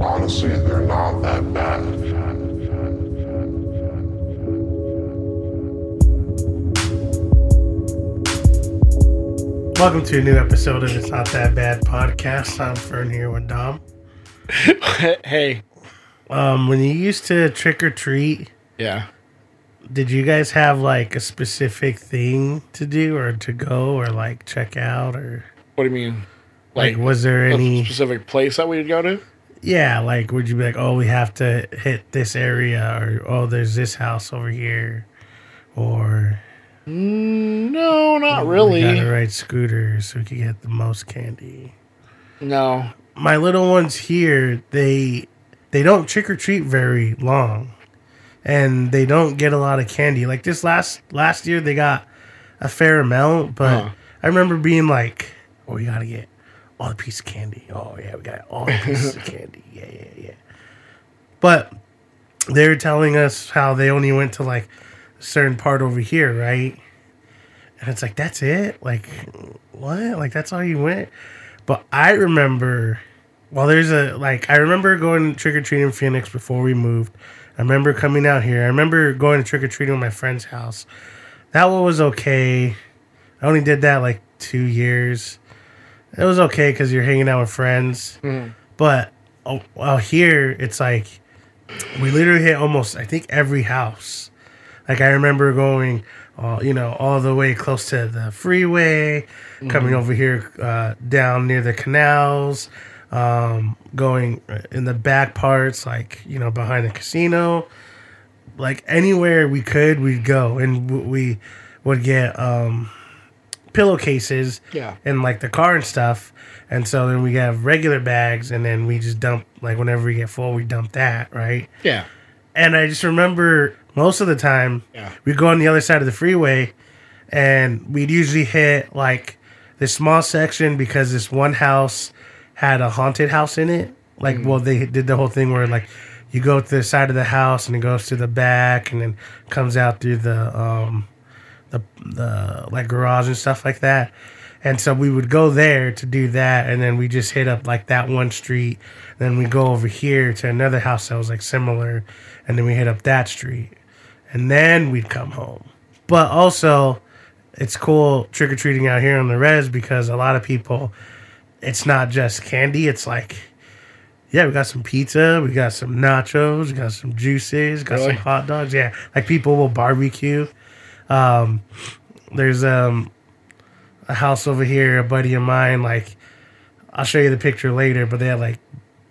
Honestly, they're not that bad. Welcome to a new episode of It's Not That Bad podcast. I'm Fern here with Dom. hey, Um, when you used to trick or treat, yeah. did you guys have like a specific thing to do or to go or like check out or What do you mean? like, was there a any specific place that we'd go to? Yeah, like would you be like, "Oh, we have to hit this area," or "Oh, there's this house over here," or Mm, no, not "We really. gotta ride scooters so we can get the most candy." No. my little ones here they they don't trick or treat very long and they don't get a lot of candy like this last last year they got a fair amount but Huh. i remember being like oh we gotta get all the pieces of candy oh yeah we got all the pieces of candy yeah yeah yeah but they're telling us how they only went to like a certain part over here right and it's like that's it like what like that's all you went but I remember, well, there's a like I remember going trick or treating in Phoenix before we moved. I remember coming out here. I remember going to trick or treating at my friend's house. That one was okay. I only did that like two years. It was okay because you're hanging out with friends. But oh, out here, it's like we literally hit almost I think every house. Like I remember going, uh, you know, all the way close to the freeway, coming over here uh, down near the canals, um, going in the back parts, like you know, behind the casino. Like anywhere we could, we'd go, and we would get um, pillowcases Yeah. in like the car and stuff. And so then we have regular bags, and then we just dump like whenever we get full, we dump that, right? Yeah. And I just remember most of the time Yeah. we'd go on the other side of the freeway and we'd usually hit like this small section because this one house had a haunted house in it. Like, well, they did the whole thing where like you go to the side of the house and it goes to the back and then comes out through the um the the like garage and stuff like that. And so we would go there to do that, and then we just hit up like that one street. Then we go over here to another house that was like similar, and then we hit up that street, and then we'd come home. But also, it's cool trick or treating out here on the res because a lot of people, it's not just candy. It's like, yeah, we got some pizza, we got some nachos, we got some juices, got Really? some hot dogs. Yeah, like people will barbecue. Um, there's um a house over here, a buddy of mine. Like, I'll show you the picture later, but they have like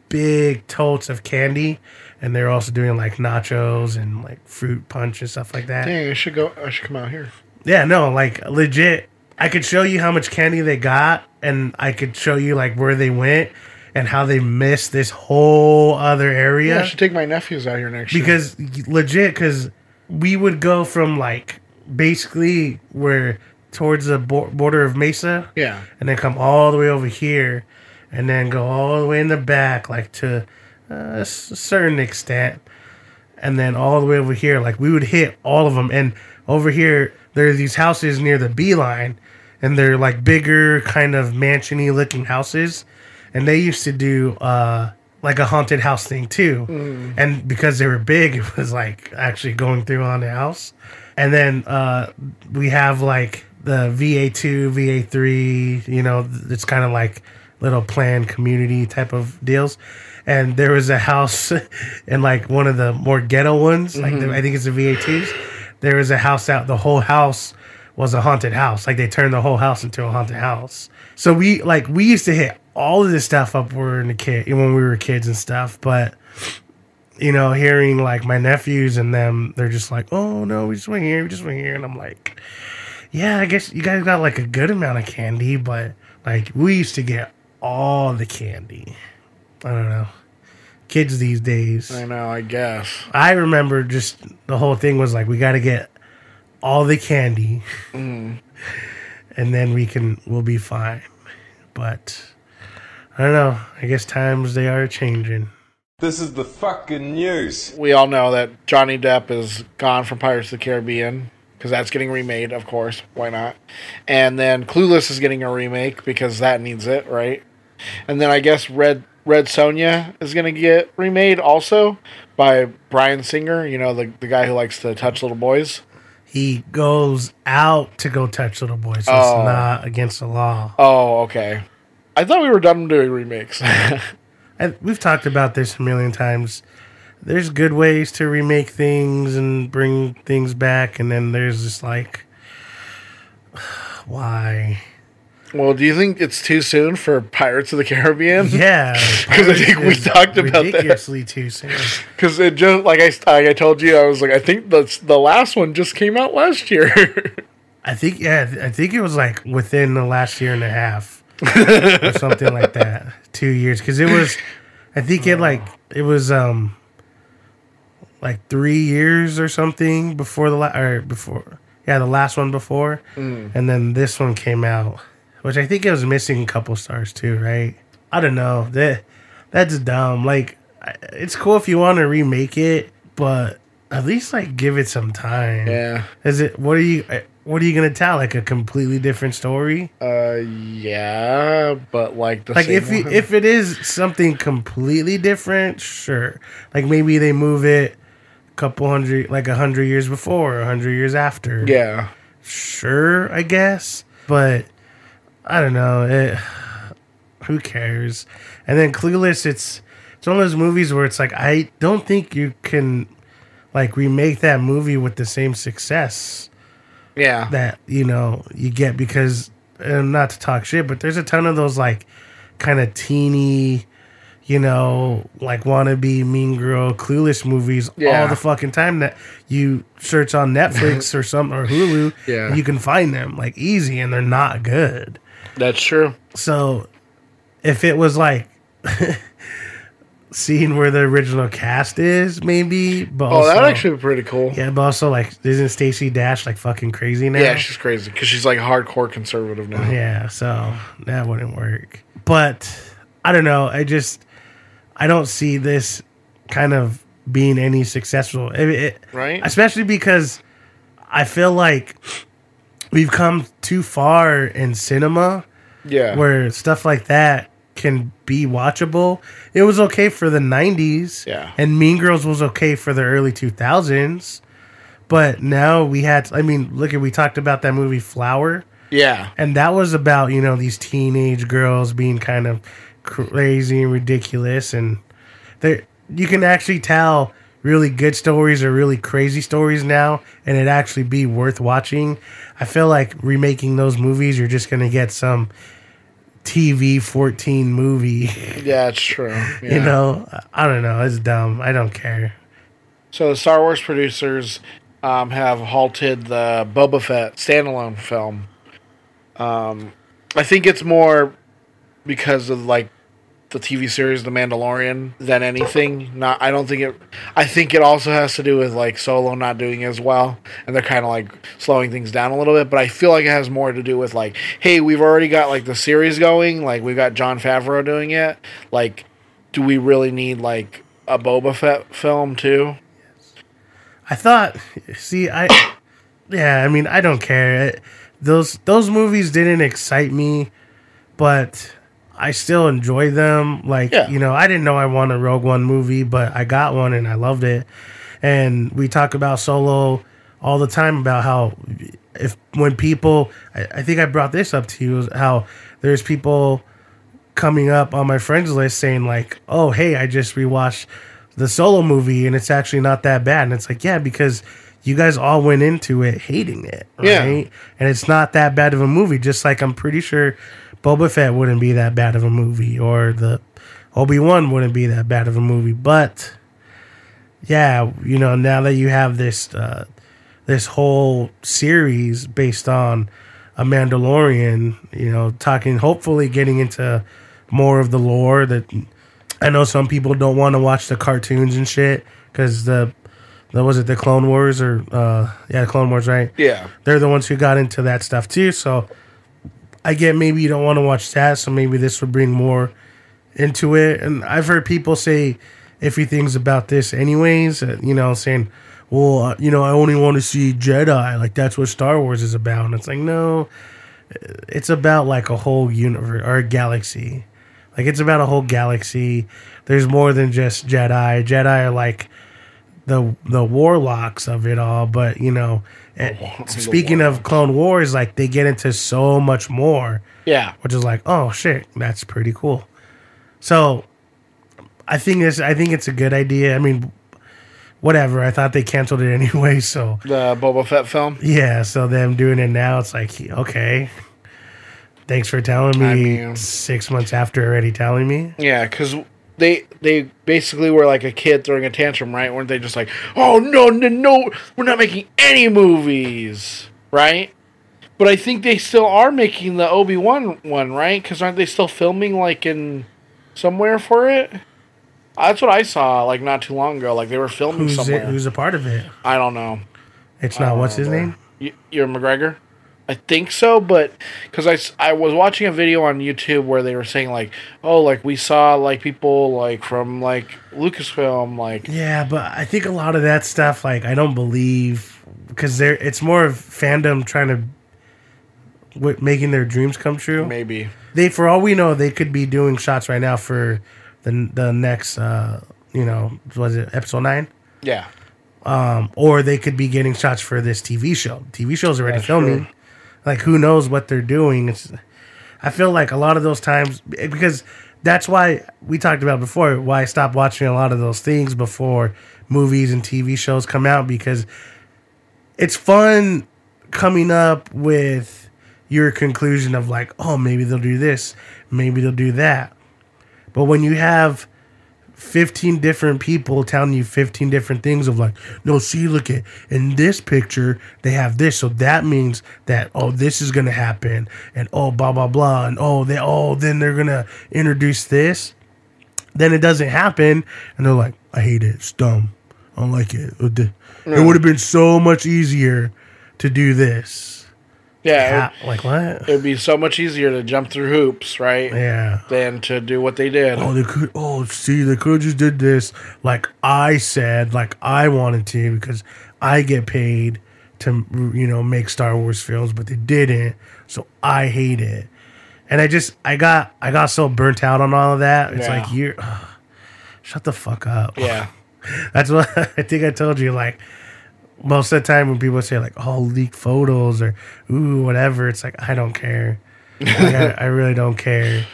big totes of candy, and they're also doing like nachos and like fruit punch and stuff like that. Dang, I should go. I should come out here. Yeah, no, like legit. I could show you how much candy they got, and I could show you like where they went and how they missed this whole other area Yeah, I should take my nephews out here next year. because legit because we would go from like basically where towards the border of mesa. Yeah. and then come all the way over here and then go all the way in the back like to a certain extent. And then all the way over here like we would hit all of them and over here there are these houses near the beeline and they're like bigger kind of mansiony looking houses. And they used to do uh like a haunted house thing too. And because they were big it was like actually going through on the house and then uh we have like the va2 va3 you know it's kind of like little planned community type of deals. And there was a house in like one of the more ghetto ones like the, i think it's the va2s there was a house out the whole house was a haunted house. Like they turned the whole house into a haunted house. So we like we used to hit all of this stuff up when we were in the kid when we were kids and stuff but you know hearing like my nephews and them they're just like oh no we just went here we just went here and i'm like yeah i guess you guys got like a good amount of candy but like we used to get all the candy i don't know kids these days I know. I guess. I remember just the whole thing was like we got to get all the candy, Mm. and then we can we'll be fine. But I don't know. I guess times they are changing. This is the fucking news. We all know that Johnny Depp is gone from Pirates of the Caribbean because that's getting remade, of course. Why not? And then Clueless is getting a remake because that needs it, right? And then I guess Red Red Sonja is going to get remade also by Bryan Singer. You know, the the guy who likes to touch little boys. He goes out to go touch little boys. So Oh. it's not against the law. Oh, okay. I thought we were done doing remakes. We've talked about this a million times. There's good ways to remake things and bring things back, and then there's just like, why? well, do you think it's too soon for Pirates of the Caribbean? Yeah, because I think we talked about that. ridiculously too soon. Because it just like I like I told you, I was like, I think the the last one just came out last year. I think yeah, I think it was like within the last year and a half or something like that. Two years because it was, I think it like it was um like three years or something before the la- or before yeah the last one before, and then this one came out, which I think it was missing a couple stars too, right? I don't know that that's dumb. Like it's cool if you want to remake it, but at least like give it some time. yeah. Is it what are you what are you gonna tell? Like a completely different story? Uh, yeah, but like the Like same if you, if it is something completely different, sure. Like maybe they move it a couple hundred like a hundred years before, a hundred years after. yeah, Sure, I guess. But I don't know. It, who cares? And then Clueless, it's it's one of those movies where it's like I don't think you can like remake that movie with the same success yeah, that you know you get because and not to talk shit, but there's a ton of those like kind of teeny, you know, like wannabe mean girl clueless movies Yeah. all the fucking time that you search on Netflix or something or Hulu, Yeah. you can find them like easy and they're not good. that's true. So if it was like seeing where the original cast is, maybe, but Oh, also, that'd actually be pretty cool. Yeah, but also like isn't Stacey Dash like fucking crazy now? Yeah, she's crazy because she's like hardcore conservative now. Yeah, so that wouldn't work. But I don't know. I just I don't see this kind of being any successful. It- it- Right? Especially because I feel like we've come too far in cinema Yeah, where stuff like that can be watchable. It was okay for the 90s. Yeah. And Mean Girls was okay for the early 2000s. But now we had I mean, look at we talked about that movie Flower yeah, and that was about you know these teenage girls being kind of crazy and ridiculous and they you can actually tell really good stories or really crazy stories now and it actually be worth watching i feel like remaking those movies you're just gonna get some tv 14 movie yeah, it's true. Yeah. you know i don't know it's dumb i don't care So the Star Wars producers um, have halted the Boba Fett standalone film. Um, I think it's more because of like the TV series The Mandalorian than anything. Not, I don't think it. I think it also has to do with like Solo not doing as well, and they're kind of like slowing things down a little bit. But I feel like it has more to do with like, hey, we've already got like the series going. Like we've got Jon Favreau doing it. Like, do we really need like a Boba Fett film too? I thought, see, I, yeah, I mean, I don't care. It, those those movies didn't excite me, but I still enjoy them. Like, Yeah. you know, I didn't know I wanted a Rogue One movie, but I got one and I loved it. And we talk about Solo all the time about how if when people, I, I think I brought this up to you, how there's people coming up on my friends list saying like, "Oh, hey, I just rewatched the Solo movie and it's actually not that bad." And it's like, "Yeah, because you guys all went into it hating it, right? Yeah. And it's not that bad of a movie. Just like I'm pretty sure Boba Fett wouldn't be that bad of a movie, or the Obi Wan wouldn't be that bad of a movie. But yeah, you know, now that you have this uh, this whole series based on a Mandalorian, you know, talking hopefully getting into more of the lore that I know some people don't want to watch the cartoons and shit because the the was it the Clone Wars or uh yeah Clone Wars right Yeah. they're the ones who got into that stuff too so I get maybe you don't want to watch that so maybe this would bring more into it and I've heard people say iffy things about this anyways uh, you know saying well uh, you know I only want to see Jedi like that's what Star Wars is about and it's like no it's about like a whole universe or a galaxy Like it's about a whole galaxy. There's more than just Jedi. Jedi are like the the warlocks of it all, but you know, the speaking of Clone Wars, like they get into so much more, Yeah. which is like, oh shit, that's pretty cool. So, I think this, I think it's a good idea. I mean, whatever. I thought they canceled it anyway, so The Boba Fett film. yeah. So them doing it now, it's like, okay. Thanks for telling me I mean- six months after already telling me. Yeah, because they they basically were like a kid throwing a tantrum, right? Weren't they just like, oh no no no, we're not making any movies, right? But I think they still are making the Obi Wan one, right? Because aren't they still filming like in somewhere for it? That's what I saw like not too long ago. Like they were filming Who's somewhere. it, who's a part of it? I don't know. It's not what's his name. Y- Ewan McGregor? I think so, but because I, I was watching a video on YouTube where they were saying like, oh, like we saw like people like from like Lucasfilm, like Yeah, but I think a lot of that stuff, like I don't believe, because there it's more of fandom trying to, w- making their dreams come true. maybe. They, for all we know, they could be doing shots right now for the the next, uh, you know, was it episode nine? Yeah, Um, or they could be getting shots for this TV show. TV show's already That's filming. true. Like who knows what they're doing? It's, I feel like a lot of those times because that's why we talked about before why I stopped watching a lot of those things before movies and TV shows come out because it's fun coming up with your conclusion of like, oh, maybe they'll do this, maybe they'll do that. But when you have 15 different people telling you 15 different things of like, no, see, look at in this picture, they have this. So that means that, oh, this is going to happen. And oh, blah, blah, blah. And oh, they, oh, then they're going to introduce this. Then it doesn't happen. And they're like, I hate it. It's dumb. I don't like it. It would have been so much easier to do this. Yeah. Ah, like what? It would be so much easier to jump through hoops, right? Yeah. Than to do what they did. Oh, they could. Oh, see, they could have just did this like I said, like I wanted to, because I get paid to, you know, make Star Wars films, but they didn't, so I hate it. And I just, I got, I got so burnt out on all of that. It's Yeah. like you're, shut the fuck up. Yeah. That's what I think I told you. Like most of the time when people say like, "Oh, leak photos" or "Ooh, whatever," it's like I don't care. Like, I, I really don't care.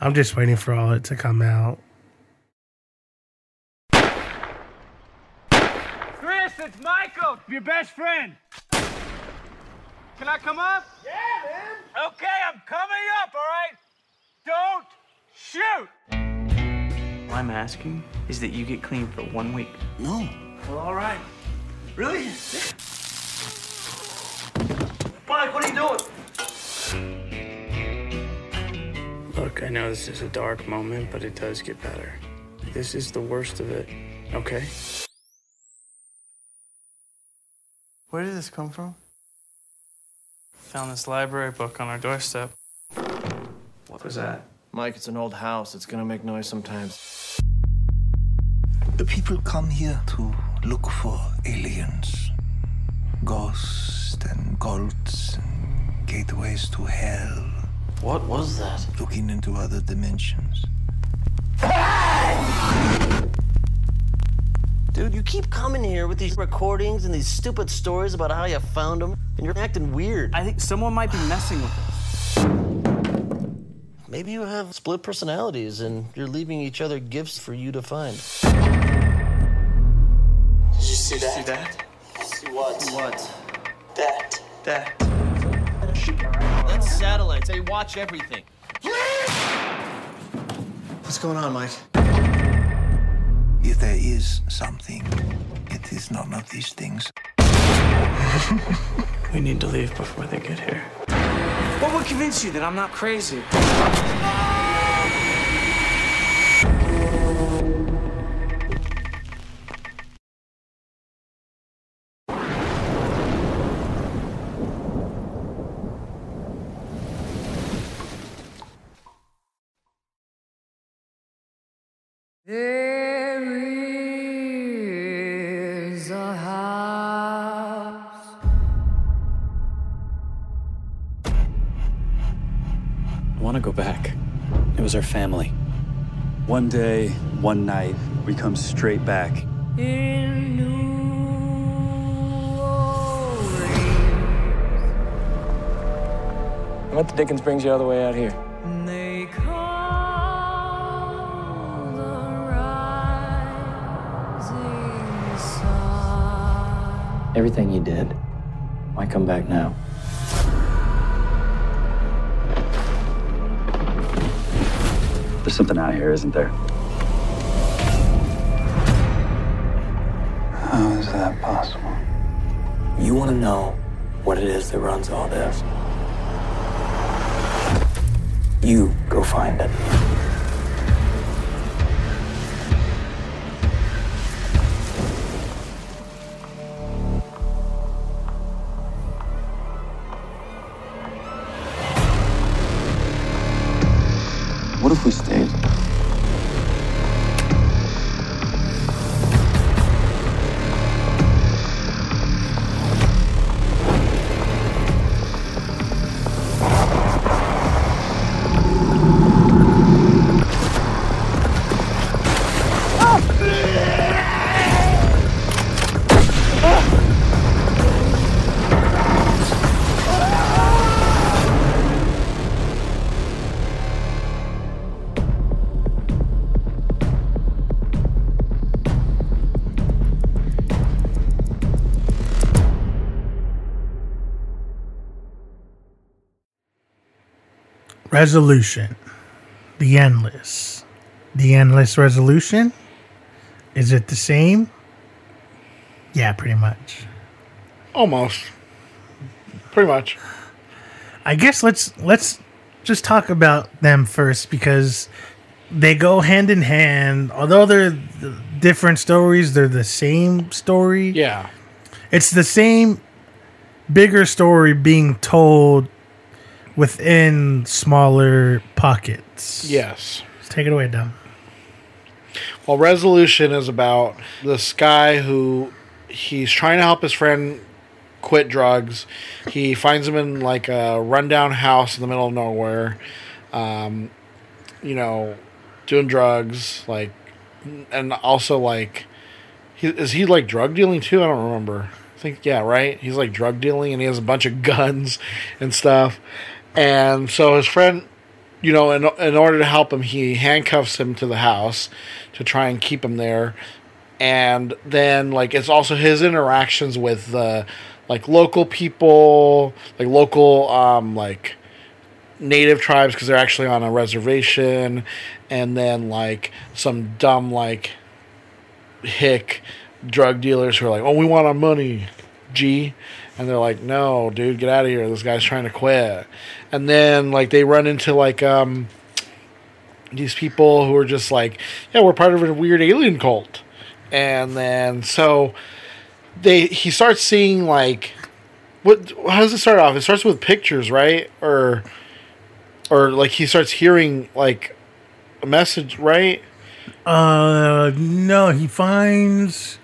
I'm just waiting for all it to come out. Chris, it's Michael, your best friend. Can I come up? Yeah, man. Okay, I'm coming up, all right? Don't shoot. All I'm asking is that you get clean for one week. No. Well, all right. Really? Mike, what are you doing? Look, I know this is a dark moment, but it does get better. This is the worst of it, okay? Where did this come from? Found this library book on our doorstep. What was that? Mike, it's an old house. It's gonna make noise sometimes. The people come here to look for aliens, ghosts and cults, and gateways to hell, What was that? looking into other dimensions. Dude, you keep coming here with these recordings and these stupid stories about how you found them, and you're acting weird. I think someone might be messing with us. Maybe you have split personalities and you're leaving each other gifts for you to find. Did you see that? See? What? What? That. That. That's satellites. They watch everything. What's going on, Mike? If there is something, it is none of these things. We need to leave before they get here. What would convince you that I'm not crazy? Was our family. One day, one night, we come straight back. In New What the dickens brings you all the way out here? They call the rising sun. Everything you did. Why come back now? There's something out here, isn't there? How is that possible? You want to know what it is that runs all this? You go find it. Resolution. The endless. The endless resolution. Is it the same? Yeah, pretty much. Almost. Pretty much. I guess let's let's just talk about them first because they go hand in hand. Although they're different stories, they're the same story. Yeah. It's the same bigger story being told within smaller pockets. Yes. Take it away, Dom. Well, Resolution is about this guy who he's trying to help his friend quit drugs. He finds him in like a rundown house in the middle of nowhere, um, you know, doing drugs. Like, and also like, he, is he like drug dealing too? I don't remember. I think yeah, right. He's like drug dealing, and he has a bunch of guns and stuff. And so his friend you know, in, in order to help him, he handcuffs him to the house to try and keep him there. And then, like, it's also his interactions with the, like, local people, like, local, um, like, native tribes, because they're actually on a reservation. And then, like, some dumb, like, hick drug dealers who are like, oh, we want our money, G. And they're like, no, dude, get out of here. This guy's trying to quit. And then, like, they run into, like, um, these people who are just like, yeah, we're part of a weird alien cult. And then, so they, he starts seeing, like, what, how does it start off? It starts with pictures, right? Or, or, like, he starts hearing, like, a message, right? Uh, no, he finds.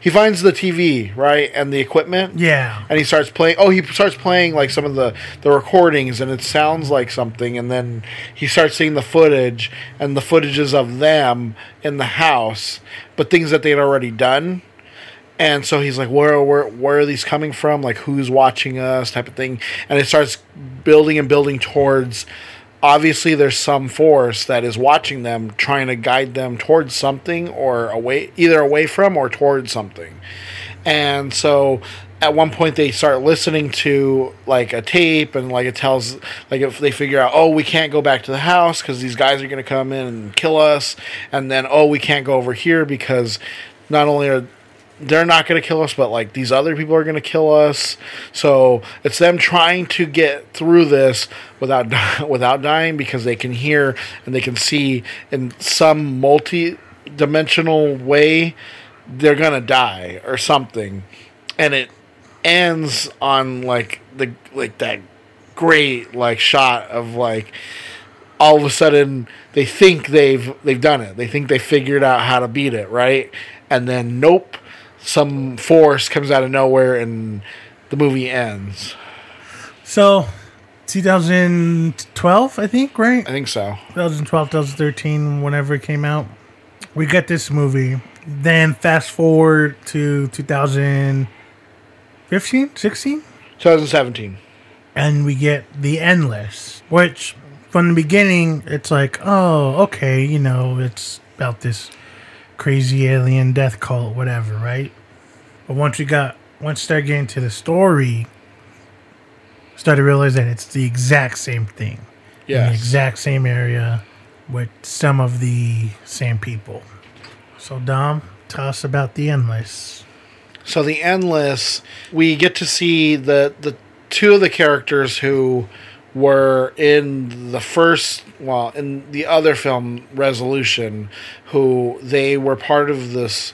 He finds the TV, right, and the equipment. Yeah. And he starts playing. Oh, he starts playing like some of the the recordings, and it sounds like something. And then he starts seeing the footage, and the footages of them in the house, but things that they had already done. And so he's like, where, where, where are these coming from? Like, who's watching us? Type of thing. And it starts building and building towards. Obviously, there's some force that is watching them, trying to guide them towards something or away, either away from or towards something. And so, at one point, they start listening to like a tape, and like it tells, like if they figure out, oh, we can't go back to the house because these guys are going to come in and kill us, and then oh, we can't go over here because not only are they're not going to kill us, but like these other people are going to kill us. So it's them trying to get through this without without dying because they can hear and they can see in some multi-dimensional way they're going to die or something, and it ends on like the like that great like shot of like all of a sudden they think they've they've done it. They think they figured out how to beat it, right? And then nope, some force comes out of nowhere and the movie ends. So, 2012, I think, right? I think so. 2012, 2013, whenever it came out. We get this movie. Then fast forward to 2015, 16? 2017. And we get The Endless, which from the beginning, it's like, oh, okay, you know, it's about this crazy alien death cult, whatever, right? But once we got, once start getting to the story, started to realize that it's the exact same thing. Yeah. The exact same area with some of the same people. So, Dom, tell us about The Endless. So the endless, we get to see the the two of the characters who were in the first, well, in the other film, Resolution, who they were part of this.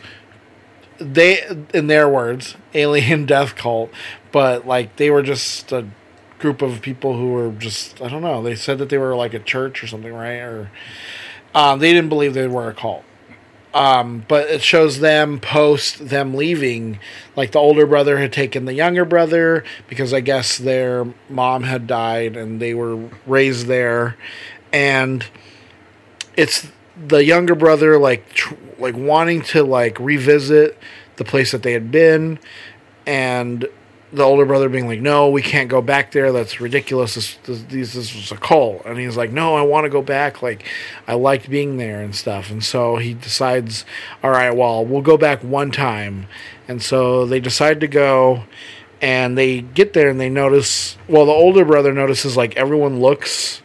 They, in their words, alien death cult, but like they were just a group of people who were just I don't know. They said that they were like a church or something, right? Or um, they didn't believe they were a cult um, but it shows them post them leaving. Like the older brother had taken the younger brother because I guess their mom had died and they were raised there, and it's the younger brother like tr- like wanting to like revisit the place that they had been, and the older brother being like, "No, we can't go back there. That's ridiculous. This this, this, was a cult." And he's like, "No, I want to go back. Like, I liked being there and stuff." And so he decides, "All right, well, we'll go back one time." And so they decide to go, and they get there and they notice. Well, the older brother notices like everyone looks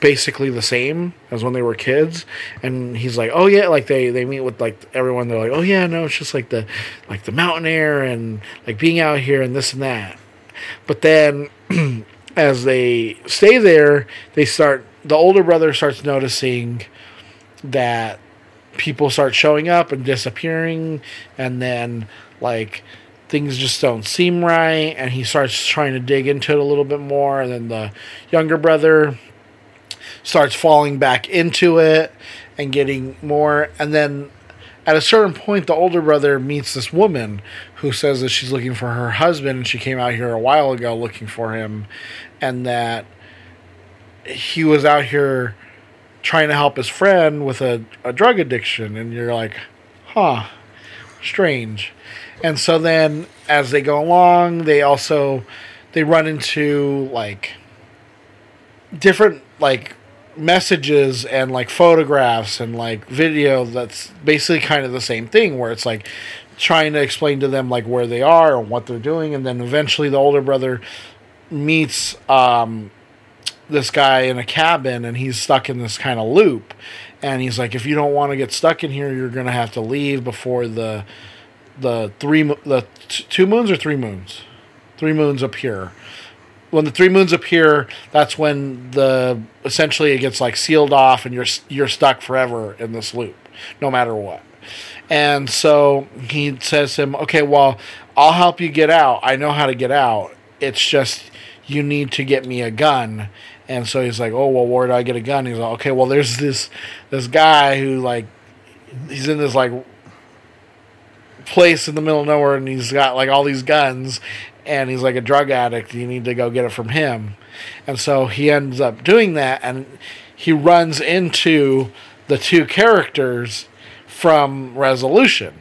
basically the same as when they were kids. And he's like oh yeah like they they meet with like everyone. They're like oh yeah no it's just like the like the mountain air and like being out here and this and that. But then as they stay there they start the older brother starts noticing that people start showing up and disappearing. And then like things just don't seem right. And he starts trying to dig into it a little bit more. And then the younger brother starts falling back into it and getting more. And then at a certain point the older brother meets this woman who says that she's looking for her husband and she came out here a while ago looking for him and that he was out here trying to help his friend with a, a drug addiction. And you're like huh strange. And so then as they go along they also they run into like different like messages and like photographs and like video that's basically kind of the same thing where it's like trying to explain to them like where they are and what they're doing and then eventually the older brother meets um this guy in a cabin and he's stuck in this kind of loop. And he's like if you don't want to get stuck in here you're going to have to leave before the the three the t- two moons or three moons? Three moons appear when the three moons appear that's when the essentially it gets like sealed off and you're you're stuck forever in this loop no matter what. And so he says to him okay well i'll help you get out. I know how to get out. It's just you need to get me a gun. And so he's like oh well where do i get a gun? He's like okay well there's this this guy who like he's in this like place in the middle of nowhere and he's got like all these guns and he's like a drug addict you need to go get it from him. And so he ends up doing that and he runs into the two characters from resolution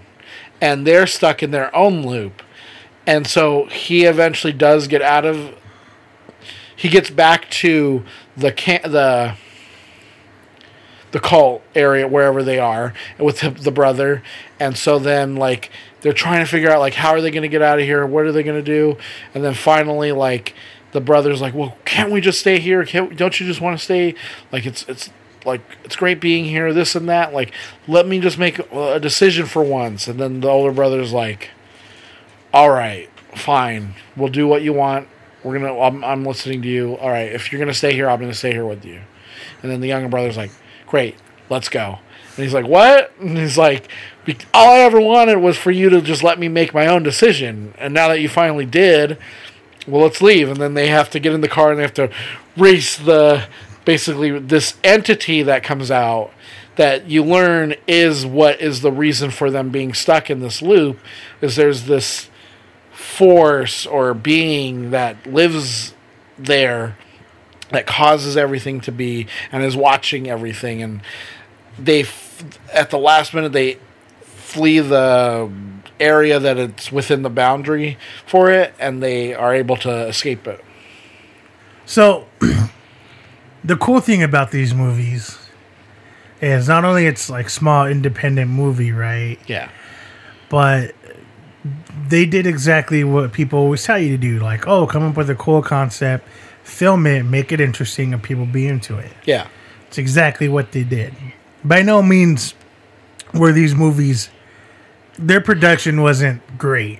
and they're stuck in their own loop. And so he eventually does get out of he gets back to the can the the cult area wherever they are with the, the brother. And so then like they're trying to figure out like how are they going to get out of here? What are they going to do? And then finally like the brother's like well can't we just stay here? Can't, don't you just want to stay? Like it's it's like it's great being here this and that. Like let me just make a decision for once. And then the older brother's like all right fine. We'll do what you want. We're gonna I'm, I'm listening to you. All right if you're gonna stay here i'm gonna stay here with you. And then the younger brother's like great let's go. And he's like what? And he's like "Be- all i ever wanted was for you to just let me make my own decision. And now that you finally did well let's leave. And then they have to get in the car and they have to race the basically this entity that comes out that you learn is what is the reason for them being stuck in this loop is there's this force or being that lives there that causes everything to be and is watching everything. And they at the last minute they flee the area that it's within the boundary for it and they are able to escape it So, the cool thing about these movies is not only it's like small independent movie, right? yeah But they did exactly what people always tell you to do. Like, oh, come up with a cool concept, film it, make it interesting, and people be into it. yeah It's exactly what they did. By no means were these movies. Their production wasn't great.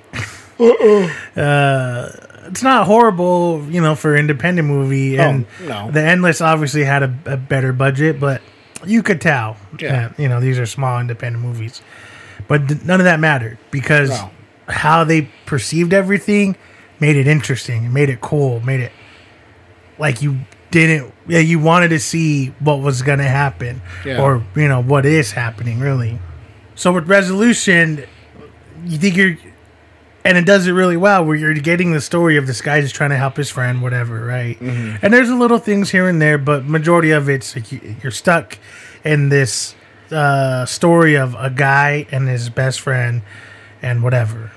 uh, it's not horrible, you know, for independent movie. And no. the Endless obviously had a, a better budget, but you could tell, Yeah. that, you know, these are small independent movies. But th- none of that mattered because No. how they perceived everything made it interesting, made it cool, made it like you didn't yeah you wanted to see what was going to happen Yeah. or you know what is happening really so with resolution you think you're and it does it really well where you're getting the story of this guy just trying to help his friend whatever right? Mm-hmm. and there's a little things here and there but majority of it's like you- you're stuck in this uh, story of a guy and his best friend and whatever.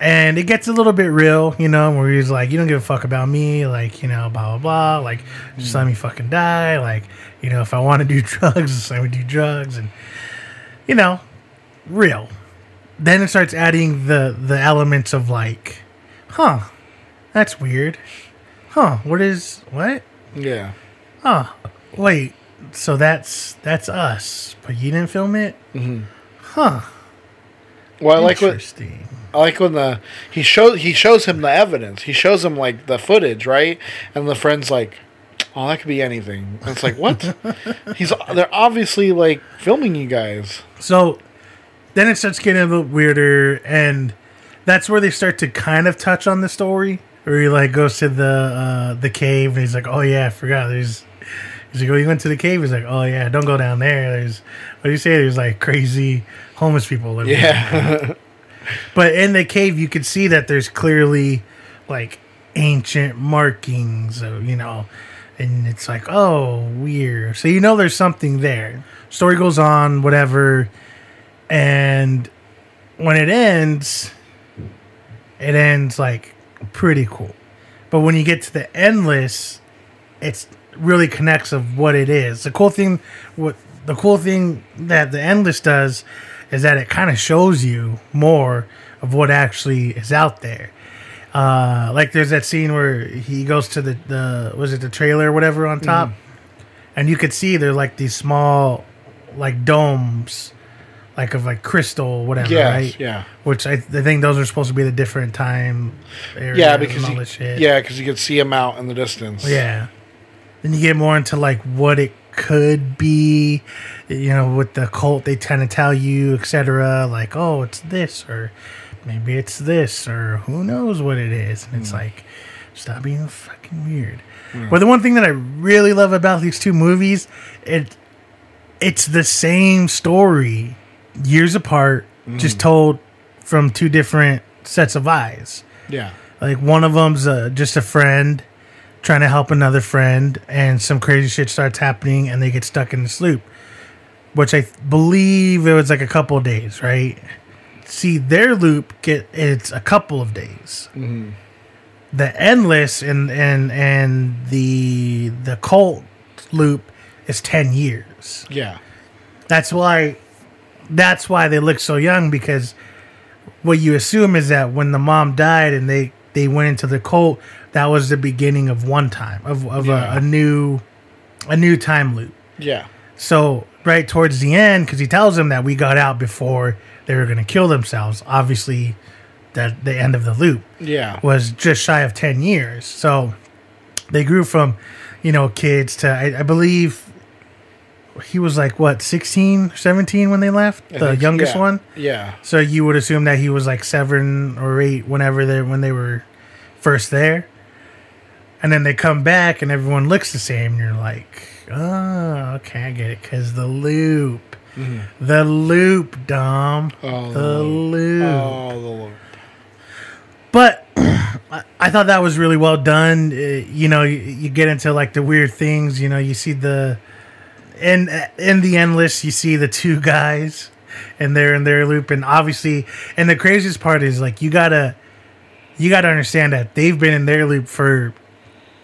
And it gets a little bit real, you know, where he's like, "You don't give a fuck about me," like, you know, blah blah blah, like, just let me fucking die, like, you know, if I want to do drugs, just let me do drugs, and you know, real. Then it starts adding the the elements of like, huh, that's weird, huh? What is what? yeah Huh? Wait, so that's that's us, but you didn't film it, Mm-hmm. huh? well i like what I like when the he shows he shows him the evidence. He shows him like the footage, right? And the friend's like, "Oh, that could be anything." And it's like, "What?" He's they're obviously like filming you guys. So then it starts getting a little weirder, and that's where they start to kind of touch on the story. Where he like goes to the uh, the cave, and he's like, "Oh yeah, I forgot." There's he's like, "Oh, you went to the cave." He's like, "Oh yeah, don't go down there." There's what do you say? There's like crazy homeless people living. Yeah, But in the cave, you could see that there's clearly like ancient markings, of, you know, and it's like, oh, weird. So you know there's something there. Story goes on, whatever, and when it ends, it ends like pretty cool. But when you get to the endless, it's really connects of what it is. The cool thing, what the cool thing that the endless does is that it kind of shows you more of what actually is out there. Uh, like there's that scene where he goes to the, the was it the trailer or whatever on top, and you could see they're like these small, like domes, like of like crystal whatever, Yes, right? yeah. Which I, I think those are supposed to be the different time. Areas yeah, and because all you, yeah, because you could see them out in the distance. Yeah. Then you get more into like what it could be, you know, with the cult they tend to tell you, etc. Like, oh, it's this, or maybe it's this, or who knows what it is. And it's hmm. like, stop being fucking weird. Hmm. But the one thing that I really love about these two movies, it it's the same story, years apart, just told from two different sets of eyes. yeah, Like one of them's uh, just a friend trying to help another friend, and some crazy shit starts happening, and they get stuck in this loop. Which I th- believe it was like a couple of days, right? See, their loop get it's a couple of days. The endless and and and the the cult loop is ten years yeah, that's why that's why they look so young because what you assume is that when the mom died and they they went into the cult that was the beginning of one time of, of Yeah. a, a new a new time loop yeah, so right towards the end because he tells them that we got out before they were going to kill themselves obviously that the end of the loop yeah, was just shy of 10 years. So they grew from, you know, kids to, I, I believe he was like, what, 16, 17 when they left? I The think- youngest yeah, one? Yeah, So you would assume that he was like seven or eight whenever they when they were first there. And then they come back and everyone looks the same. And you're like, oh, okay, I get it. Because the loop. The loop, Dom. Oh, the loop. oh, the Lord. But I, thought that was really well done. Uh, you know, you, you get into like the weird things. You know, you see the in in the endless, you see the two guys, and they're in their loop, and obviously, and the craziest part is like you gotta you gotta understand that they've been in their loop for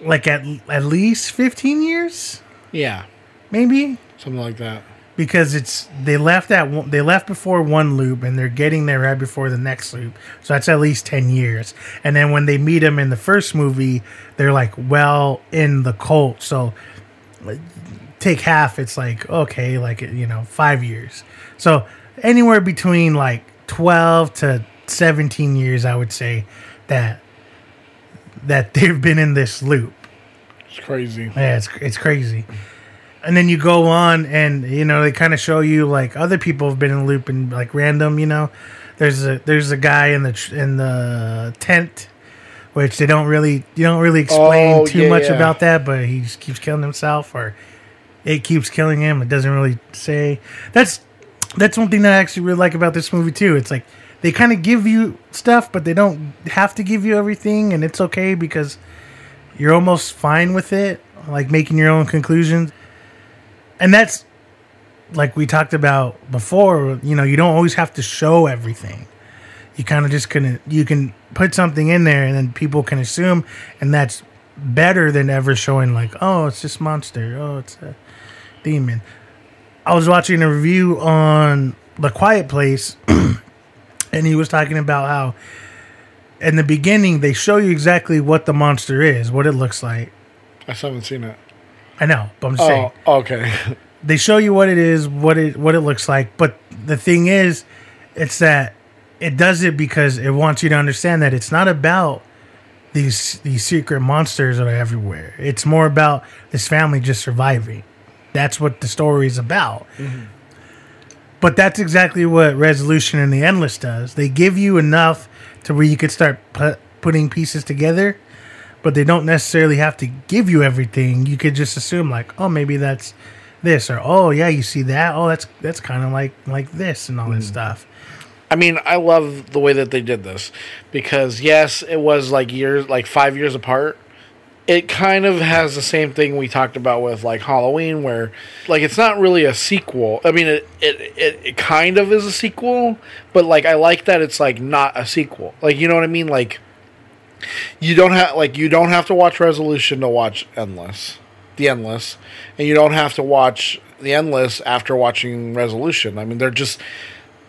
like at at least fifteen years, Yeah, maybe? Something like that. because it's they left at one, they left before one loop and they're getting there right before the next loop. So that's at least 10 years. And then when they meet him in the first movie they're like well in the cult. So take half it's like okay like you know five years so anywhere between like 12 to 17 years i would say that that they've been in this loop It's crazy. yeah, it's it's crazy. And then you go on, and you know they kind of show you like other people have been in the loop and like random. You know, there's a there's a guy in the in the tent, which they don't really you don't really explain Oh, too yeah, much yeah. about that, but he just keeps killing himself or it keeps killing him. It doesn't really say. That's that's one thing that I actually really like about this movie too. It's like they kind of give you stuff, but they don't have to give you everything, and it's okay because you're almost fine with it, like making your own conclusions. And that's like we talked about before, you know, you don't always have to show everything. You kind of just can you can put something in there and then people can assume and that's better than ever showing like, oh, it's just monster, oh, it's a demon. I was watching a review on The Quiet Place and he was talking about how in the beginning they show you exactly what the monster is, what it looks like. I still haven't seen it. I know, but I'm just saying Oh, okay. they show you what it is, what it what it looks like. But the thing is, it's that it does it because it wants you to understand that it's not about these these secret monsters that are everywhere. It's more about this family just surviving. That's what the story is about. Mm-hmm. But that's exactly what Resolution and the Endless does. They give you enough to where you could start put, putting pieces together, but they don't necessarily have to give you everything. You could just assume like, oh, maybe that's this, or oh, yeah, you see that. Oh, that's that's kind of like like this and all this mm-hmm. stuff. I mean, I love the way that they did this because yes, it was like years, like five years apart. It kind of has the same thing we talked about with like Halloween, where like it's not really a sequel. I mean, it it, it, it kind of is a sequel, but like I like that it's like not a sequel. Like you know what I mean? Like you don't have like you don't have to watch Resolution to watch Endless, the Endless, and you don't have to watch the Endless after watching Resolution. I mean, they're just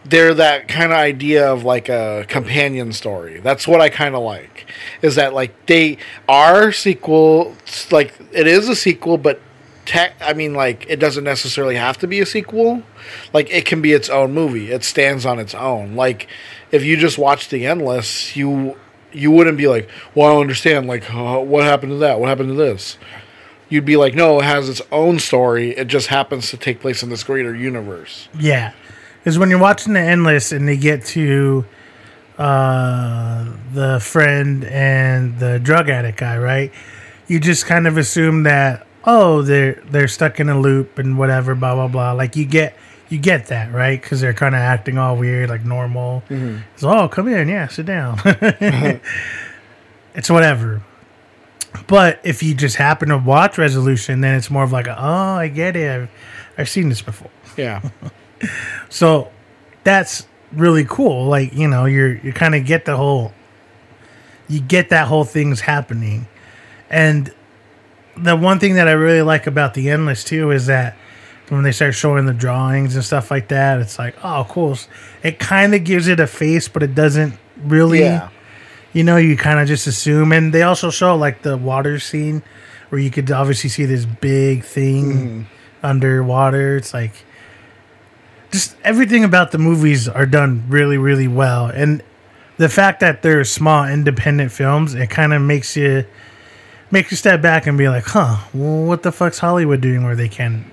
they're that kind of idea of like a companion story. That's what I kind of like. Is that like they are sequel like it is a sequel but tech I mean like it doesn't necessarily have to be a sequel. Like it can be its own movie. It stands on its own. Like if you just watch The Endless, you you wouldn't be like, "Well, I don't understand like uh, what happened to that? What happened to this?" You'd be like, "No, it has its own story. It just happens to take place in this greater universe." Yeah, because when you're watching the endless and they get to uh, the friend and the drug addict guy, right? You just kind of assume that oh they're they're stuck in a loop and whatever, blah blah blah. Like you get you get that right because they're kind of acting all weird, like normal. So oh come in, yeah, sit down. it's whatever. But if you just happen to watch Resolution, then it's more of like, oh, I get it. I've, I've seen this before. Yeah. So that's really cool. Like, you know, you're you kind of get the whole you get that whole thing's happening. And the one thing that I really like about the endless too is that when they start showing the drawings and stuff like that, it's like, oh cool. It kind of gives it a face, but it doesn't really Yeah. you know, you kind of just assume. And they also show like the water scene where you could obviously see this big thing mm-hmm. underwater. It's like just everything about the movies are done really, really well. And the fact that they're small, independent films, it kind of makes you make you step back and be like, huh, well, what the fuck's Hollywood doing where they can,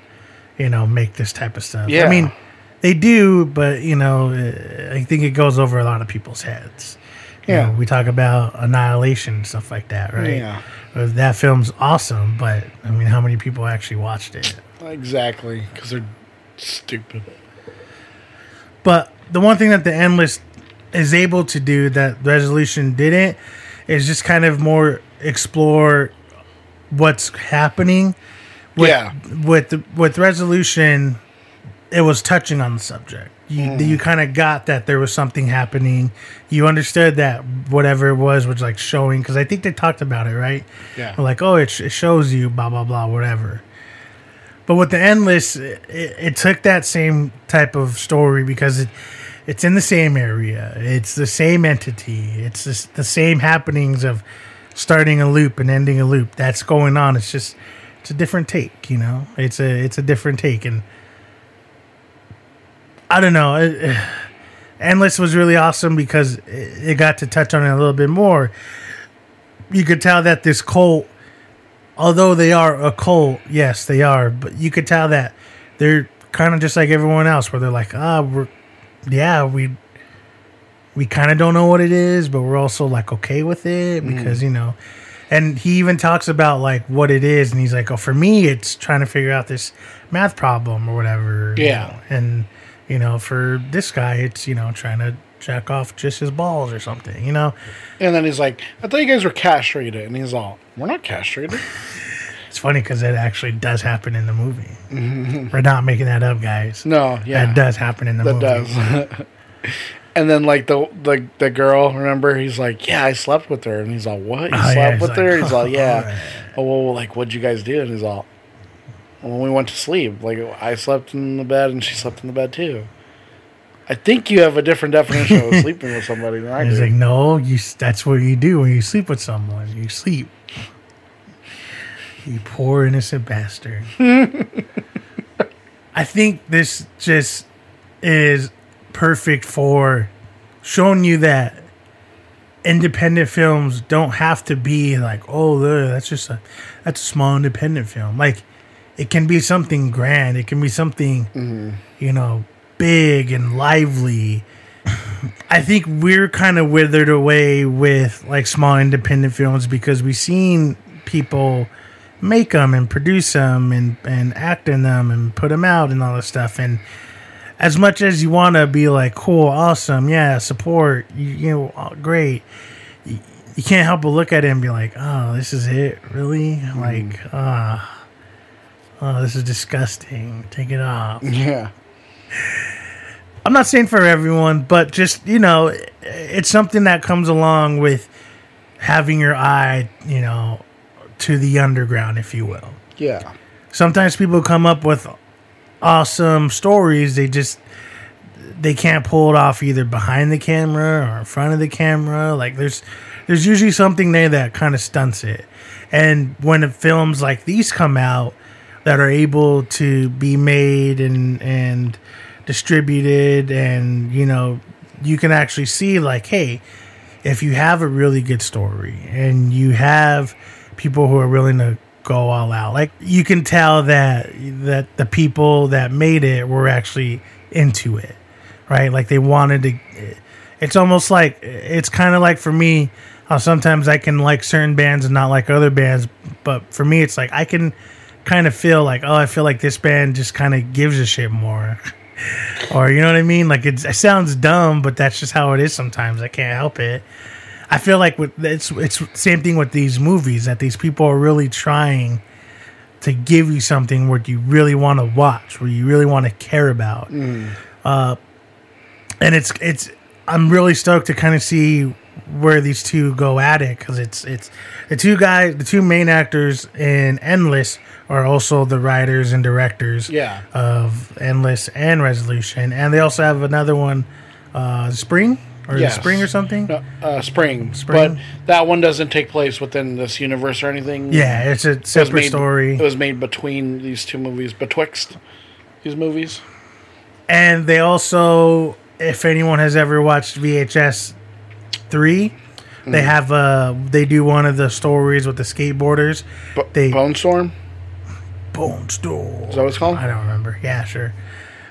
you know, make this type of stuff? Yeah. I mean, they do, but you know, uh, I think it goes over a lot of people's heads. You Yeah. know, we talk about Annihilation and stuff like that, right? Yeah. Uh, That film's awesome, but I mean, how many people actually watched it? Exactly, because they're stupid. But the one thing that the Endless is able to do that Resolution didn't is just kind of more explore what's happening. With, Yeah. With the, with resolution, it was touching on the subject. You Mm. you kind of got that there was something happening. You understood that whatever it was was like showing because I think they talked about it, right? Yeah. Like, oh, it, sh- it shows you blah blah blah whatever. But with the endless, it, it took that same type of story because it it's in the same area. It's the same entity. It's just the same happenings of starting a loop and ending a loop. That's going on. It's just it's a different take, you know. It's a it's a different take, and I don't know. It, Endless was really awesome because it, it got to touch on it a little bit more. You could tell that this cult, although they are a cult, yes, they are, but you could tell that they're kind of just like everyone else, where they're like, ah, we're, yeah, we, we kind of don't know what it is, but we're also like okay with it because you know, and he even talks about like what it is, and he's like, oh, for me, it's trying to figure out this math problem or whatever, you Yeah. know, and you know, for this guy, it's you know trying to jack off just his balls or something, you know. And then he's like, I thought you guys were castrated. And he's all, We're not castrated. It's funny because it actually does happen in the movie. We're not making that up, guys. No, yeah. that does happen in the that movie. does. and then like the, the the girl, remember? He's like, Yeah, I slept with her. And he's all, What? You Oh, slept he's with like, her? He's all, "Oh, Yeah. Oh, well, like, what'd you guys do? And he's all, When we went to sleep, like, I slept in the bed and she slept in the bed too. I think you have a different definition of sleeping with somebody than I do. He's like, no, you. That's what you do when you sleep with someone. You sleep. You poor innocent bastard. I think this just is perfect for showing you that independent films don't have to be like, oh, uh, that's just a that's a small independent film. Like, it can be something grand. It can be something, mm-hmm. you know, big and lively. I think we're kind of withered away with like small independent films because we've seen people make them and produce them and, and act in them and put them out and all this stuff. And as much as you want to be like, cool, awesome, yeah, support, you, you know, uh, great, you, you can't help but look at it and be like, oh, this is it? Really? Like, ah, oh, this is disgusting. Take it off. Yeah. I'm not saying for everyone, but just you know, it's something that comes along with having your eye, you know, to the underground, if you will. Yeah. Sometimes people come up with awesome stories. They just they can't pull it off either behind the camera or in front of the camera. Like there's there's usually something there that kind of stunts it. And when films like these come out that are able to be made and and distributed and you know you can actually see like hey if you have a really good story and you have people who are willing to go all out like you can tell that that the people that made it were actually into it right? Like they wanted to it's almost like it's kind of like for me how sometimes i can like certain bands and not like other bands but for me it's like i can kind of feel like oh i feel like this band just kind of gives a shit more. Or you know what i mean? Like it's, it sounds dumb but that's just how it is sometimes. I can't help it. I feel like with it's it's same thing with these movies that these people are really trying to give you something where you really want to watch, where you really want to care about. Uh, and it's it's I'm really stoked to kind of see where these two go at it because it's it's the two guys, the two main actors in Endless are also the writers and directors Yeah. of Endless and Resolution, and they also have another one, uh, Spring or Yes. Spring or something. No, uh, spring. Spring? But that one doesn't take place within this universe or anything. Yeah, it's a It separate made- story. It was made between these two movies, betwixt these movies. And they also, if anyone has ever watched VHS three, they Mhm. have uh they do one of the stories with the skateboarders. they Bonestorm. Bonestorm. Is that what it's called? I don't remember. Yeah, sure.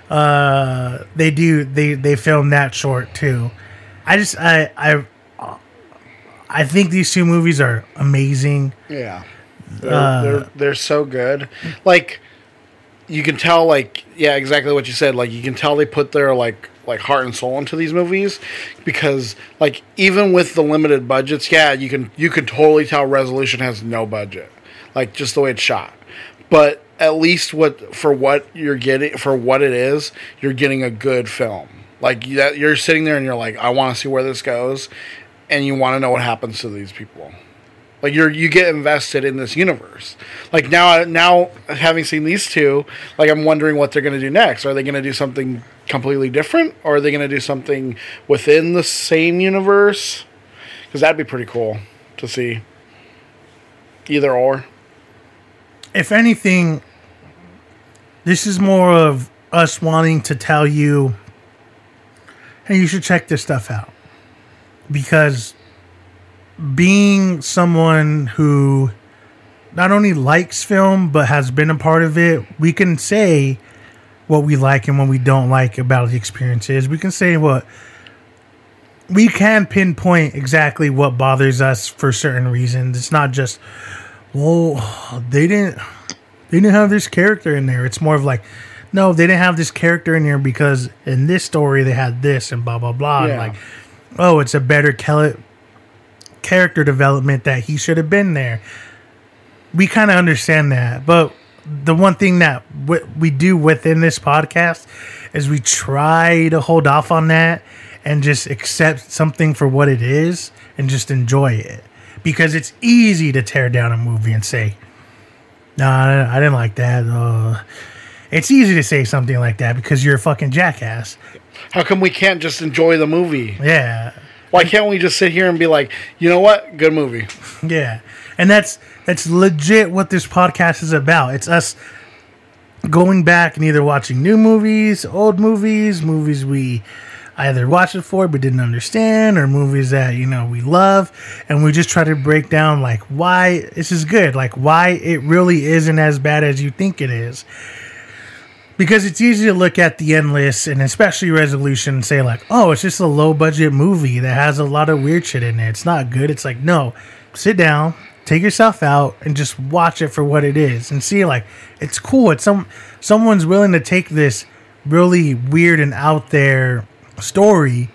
Uh, they do. They they filmed that short too. I just I I I think these two movies are amazing. Yeah. They're, Uh, they're they're so good. Like you can tell like yeah exactly what you said like you can tell they put their like like heart and soul into these movies because like even with the limited budgets yeah you can you can totally tell resolution has no budget like just the way it's shot but at least what for what you're getting for what it is you're getting a good film like that you're sitting there and you're like i want to see where this goes and you want to know what happens to these people like you're you get invested in this universe. Like now now having seen these two, like I'm wondering what they're gonna do next. Are they gonna do something completely different, or are they gonna do something within the same universe? Because that'd be pretty cool to see. Either or. If anything, this is more of us wanting to tell you, hey, you should check this stuff out. Because being someone who not only likes film but has been a part of it, we can say what we like and what we don't like about the experiences. We can say what we can pinpoint exactly what bothers us for certain reasons. It's not just well, they didn't they didn't have this character in there. It's more of like, no, they didn't have this character in there because in this story they had this and blah blah blah. And Yeah. like, oh, it's a better character development that he should have been there. We kind of understand that, but the one thing that w- we do within this podcast is we try to hold off on that and just accept something for what it is and just enjoy it because it's easy to tear down a movie and say, "No, I I didn't like that." Uh, it's easy to say something like that because you're a fucking jackass. How come we can't just enjoy the movie? Yeah. Why can't we just sit here and be like, you know what, good movie? Yeah. And that's that's legit what this podcast is about. It's us going back and either watching new movies, old movies, movies we either watched it for but didn't understand, or movies that, you know, we love, and we just try to break down like why this is good, like why it really isn't as bad as you think it is. Because it's easy to look at the Endless and especially resolution and say like, oh, it's just a low budget movie that has a lot of weird shit in it. It's not good. It's like, no, sit down, take yourself out, and just watch it for what it is and see like it's cool. It's some someone's willing to take this really weird and out there story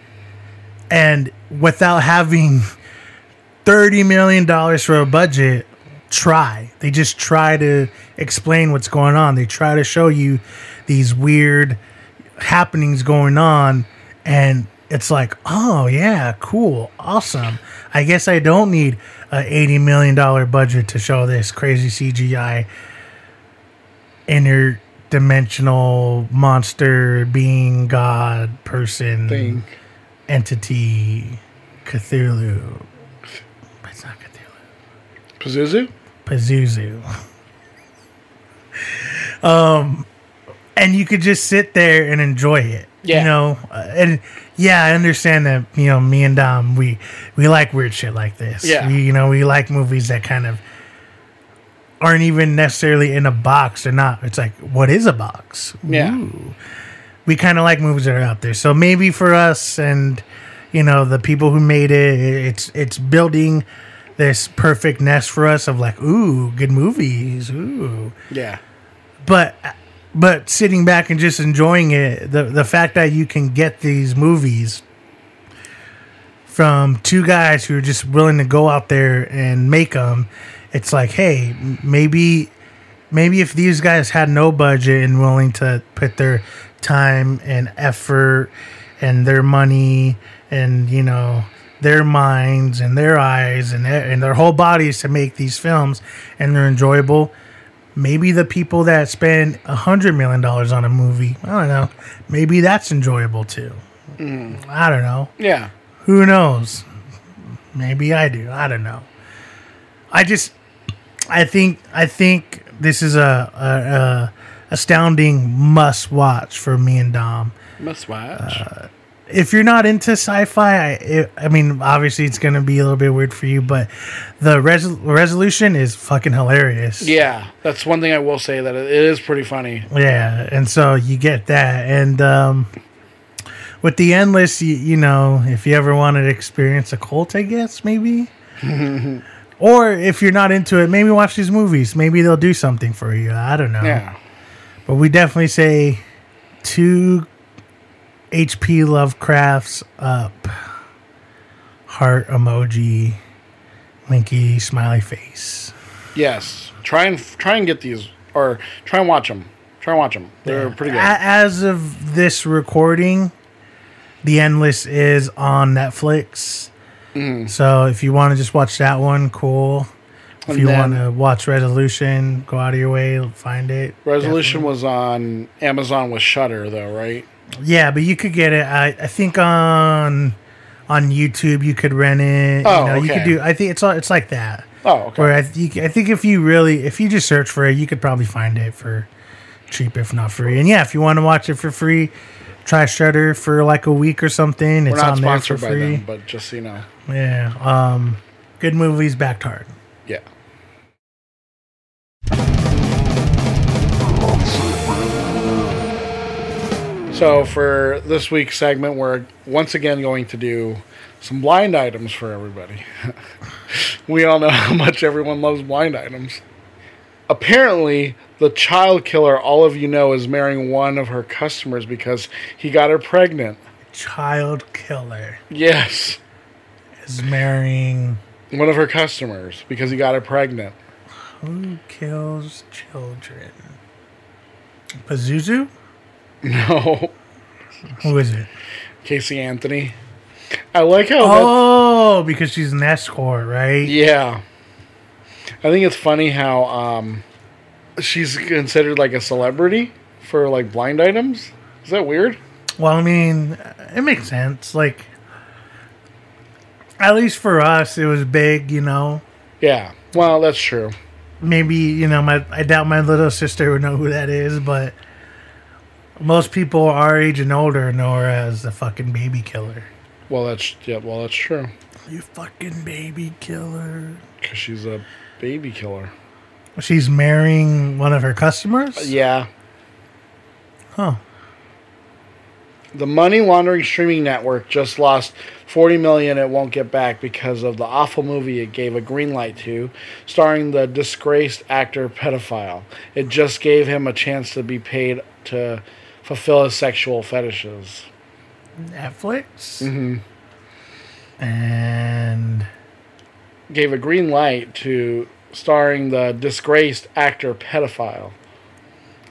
and without having thirty million dollars for a budget, try. They just try to explain what's going on. They try to show you these weird happenings going on, and it's like, oh yeah, cool, awesome. I guess I don't need a eighty million dollar budget to show this crazy CGI interdimensional monster being god person Thing. entity Cthulhu. Pazuzu? Pazuzu. um, and you could just sit there and enjoy it. Yeah. You know, uh, and yeah, I understand that. You know, me and Dom, we we like weird shit like this. Yeah. We, you know, we like movies that kind of aren't even necessarily in a box. They're not. It's like, what is a box? Yeah. Ooh. We kind of like movies that are out there. So maybe for us and you know the people who made it, it's it's building this perfect nest for us of like, ooh, good movies, ooh. Yeah. But but sitting back and just enjoying it, the the fact that you can get these movies from two guys who are just willing to go out there and make them, it's like, hey, maybe maybe if these guys had no budget and willing to put their time and effort and their money and you know their minds and their eyes and their, and their whole bodies to make these films and they're enjoyable maybe the people that spend a hundred million dollars on a movie i don't know maybe that's enjoyable too. Mm. i don't know. Yeah. who knows? Maybe i do. I don't know. I just i think i think this is a, a, a astounding must watch for me and dom Must watch. if you're not into sci-fi, I, it, I mean, obviously it's going to be a little bit weird for you, but the res- resolution is fucking hilarious. yeah. That's one thing I will say that it it is pretty funny. Yeah, and so you get that, and um, with the endless, you, you know, if you ever wanted to experience a cult, I guess maybe, or if you're not into it, maybe watch these movies. Maybe they'll do something for you. I don't know. Yeah. But we definitely say two HP Lovecrafts up. Heart emoji, Linky smiley face. Yes, try and try and get these, or try and watch them. Try and watch them. They're Yeah. pretty good. As of this recording, The Endless is on Netflix. Mm. So if you want to just watch that one, cool. If And you want to watch Resolution, go out of your way, find it. Resolution was on Amazon with Shudder, though, right? Yeah, but you could get it. I, I think on on YouTube you could rent it. Oh, you know, you could do. I think it's it's like that. Oh, okay. Where I, think I think if you really if you just search for it, you could probably find it for cheap, if not free. And yeah, if you want to watch it for free, try Shudder for like a week or something. It's We're not on there for sponsored by free. them, but just so you know. Yeah. Um, good movies backed hard. Yeah. So for this week's segment, we're once again going to do some blind items for everybody. we all know how much everyone loves blind items. Apparently, the child killer all of you know is marrying one of her customers because he got her pregnant. Child killer Yes, is marrying one of her customers because he got her pregnant. who kills children? Pazuzu? No, Who is it? Casey Anthony. I like how that- Oh, because she's an escort, right? Yeah. I think it's funny how um, she's considered like a celebrity for like blind items. Is that weird? Well, I mean, it makes sense. Like, at least for us, it was big, you know. Yeah. Well, that's true. Maybe, you know, my I doubt my little sister would know who that is, but most people our age and older know her as the fucking baby killer. Well, that's yeah. Well, that's true. You fucking baby killer. Because she's a baby killer. She's marrying one of her customers? Yeah. Huh. The money laundering streaming network just lost 40 million it won't get back because of the awful movie it gave a green light to, starring the disgraced actor pedophile. It just gave him a chance to be paid to fulfill his sexual fetishes. Netflix? hmm And Gave a green light to starring the disgraced actor pedophile.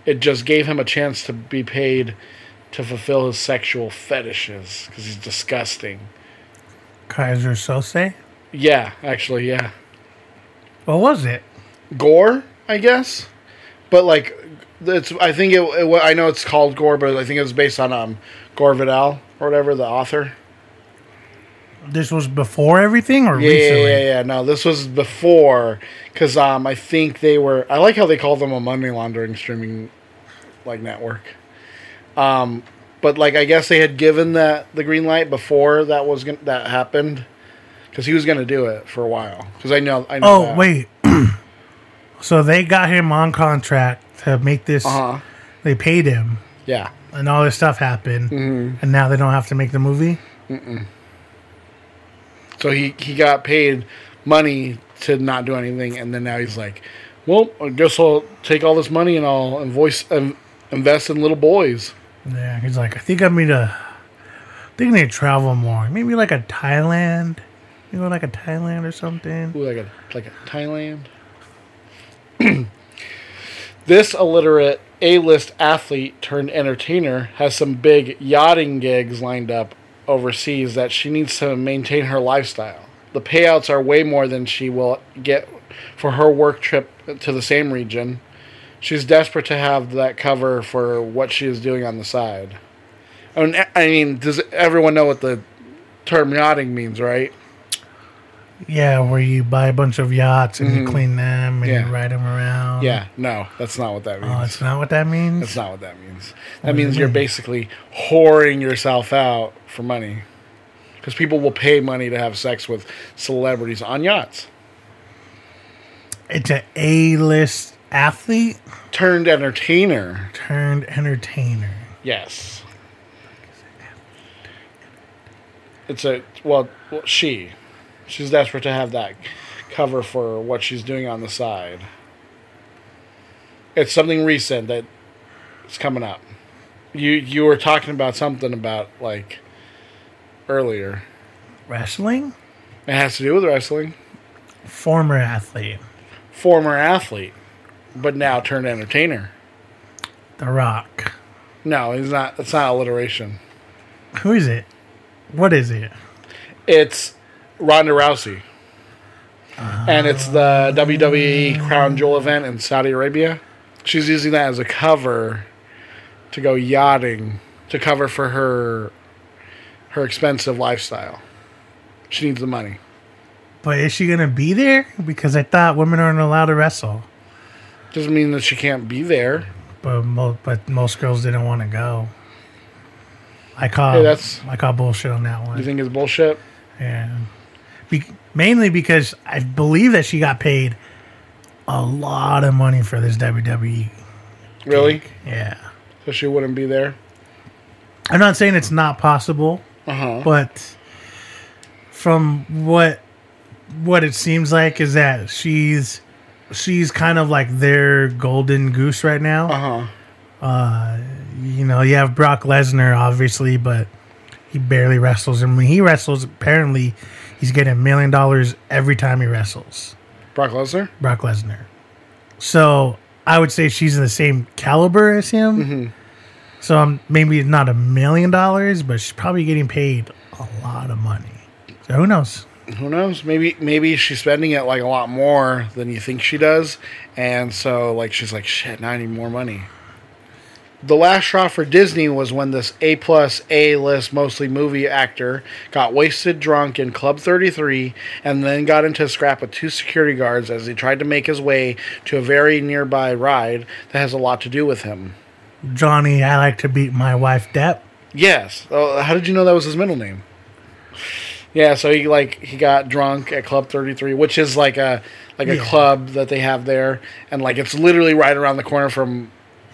It just gave him a chance to be paid to fulfill his sexual fetishes because he's disgusting. Keyser Söze? Yeah, actually, yeah. What was it? gore, I guess. But like, it's I think it, it. I know it's called gore, but I think it was based on um Gore Vidal or whatever the author. This was before everything or Yeah, yeah, recently? yeah, yeah. No, this was before because um I think they were. I like how they called them a money laundering streaming like network. Um, but like I guess they had given that the green light before that was gonna, that happened because he was gonna do it for a while. Because I know I know. Oh, that. wait. so they got him on contract to make this. Uh-huh. They paid him, Yeah. and all this stuff happened, Mhm. and now they don't have to make the movie. Mm-mm. So he he got paid money to not do anything, and then now he's like, "Well, I guess I'll take all this money and I'll invoice um, invest in little boys." Yeah, he's like, I think I need to. I think I need to travel more. Maybe like a Thailand. You know, like a Thailand or something. Ooh, like a like a Thailand. this illiterate A-list athlete turned entertainer has some big yachting gigs lined up overseas that she needs to maintain her lifestyle. The payouts are way more than she will get for her work trip to the same region. She's desperate to have that cover for what she is doing on the side. I mean, I mean, does everyone know what the term yachting means, right? Yeah, where you buy a bunch of yachts and you Mhm. clean them and Yeah. you ride them around. Yeah, no, that's not what that means. Oh, it's not what that means. That's not what that means. That means you're basically whoring yourself out for money. Because people will pay money to have sex with celebrities on yachts. It's an A-list athlete Turned entertainer. turned entertainer. Yes. It's a, well, well, she. She's desperate to have that cover for what she's doing on the side. It's something recent that It's coming up. You you were talking about something about like earlier. Wrestling? It has to do with wrestling. Former athlete. Former athlete, but now turned entertainer. The Rock. No, he's not. It's not alliteration. Who is it? What is it? It's Ronda Rousey. and it's the WWE Crown Jewel event in Saudi Arabia. She's using that as a cover to go yachting to cover for her her expensive lifestyle. She needs the money. But is she gonna be there? Because I thought women aren't allowed to wrestle. Doesn't mean that she can't be there. But mo- but most girls didn't want to go. I call Hey, that's- I call bullshit on that one. You think it's bullshit? Yeah. Be- mainly because I believe that she got paid a lot of money for this WWE. Really? Yeah. So she wouldn't be there. I'm not saying it's not possible, Uh-huh. but from what what it seems like is that she's she's kind of like their golden goose right now. Uh-huh. Uh you know, you have Brock Lesnar obviously, but he barely wrestles and when he wrestles apparently he's getting a million dollars every time he wrestles. Brock Lesnar? Brock Lesnar. So I would say she's in the same caliber as him. Mm-hmm. So um, maybe not a million dollars, but she's probably getting paid a lot of money. So who knows? Who knows? Maybe maybe she's spending it like a lot more than you think she does, and so like she's like, shit, now I need more money. The last straw for Disney was when this A plus A list mostly movie actor got wasted drunk in Club 33 and then got into a scrap with two security guards as he tried to make his way to a very nearby ride that has a lot to do with him. Johnny, I like to beat my wife Depp. Yes. Oh, how did you know that was his middle name? Yeah, so he like he got drunk at Club 33, which is like a like a Yeah. club that they have there, and like it's literally right around the corner from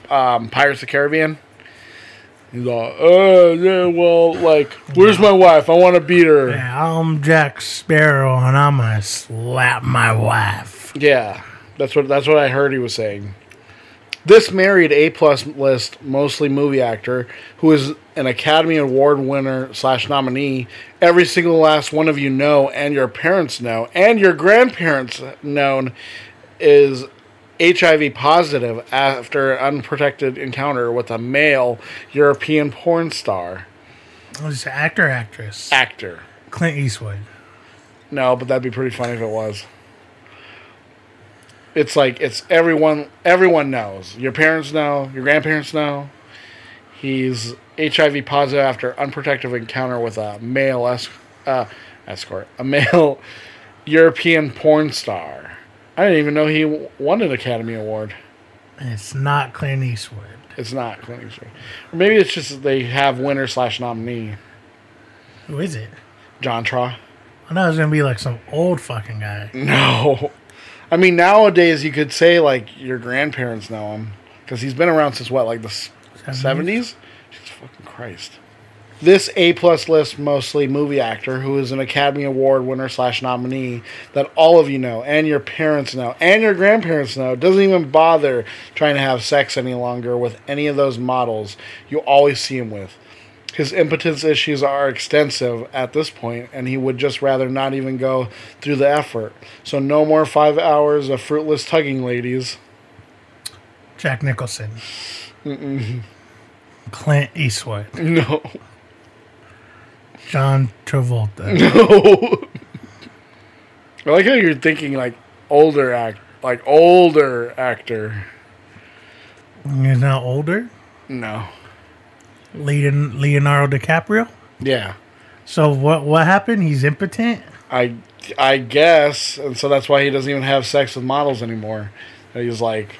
um, Pirates of the Caribbean. He's like, oh yeah, well, like, where's my wife? I want to beat her. Yeah, I'm Jack Sparrow and I'm gonna slap my wife. Yeah, that's what that's what I heard he was saying. This married A plus list, mostly movie actor, who is an Academy Award winner slash nominee. Every single last one of you know, and your parents know, and your grandparents known, is HIV positive after an unprotected encounter with a male European porn star Oh, it's an actor, actress. actor. Clint Eastwood. No, but that'd be pretty funny if it was. It's like it's everyone. Everyone knows. Your parents know. Your grandparents know. He's HIV positive after unprotected encounter with a male uh, escort, a male European porn star. I didn't even know he won an Academy Award. And it's not Clint Eastwood. It's not Clint Eastwood. Or maybe it's just they have winner slash nominee. Who is it? John Tra. I know it's gonna be like some old fucking guy. No. I mean, nowadays you could say like your grandparents know him because he's been around since what, like the seventies? Jesus fucking Christ! This A plus list mostly movie actor who is an Academy Award winner slash nominee that all of you know and your parents know and your grandparents know doesn't even bother trying to have sex any longer with any of those models you always see him with. His impotence issues are extensive at this point, and he would just rather not even go through the effort. So, no more five hours of fruitless tugging, ladies. Jack Nicholson. Mm-mm. Clint Eastwood. No. John Travolta. No. I like how you're thinking like older act, like older actor. He's now older. No. Leon- Leonardo DiCaprio. Yeah. So what? What happened? He's impotent. I I guess, and so that's why he doesn't even have sex with models anymore. And he's like,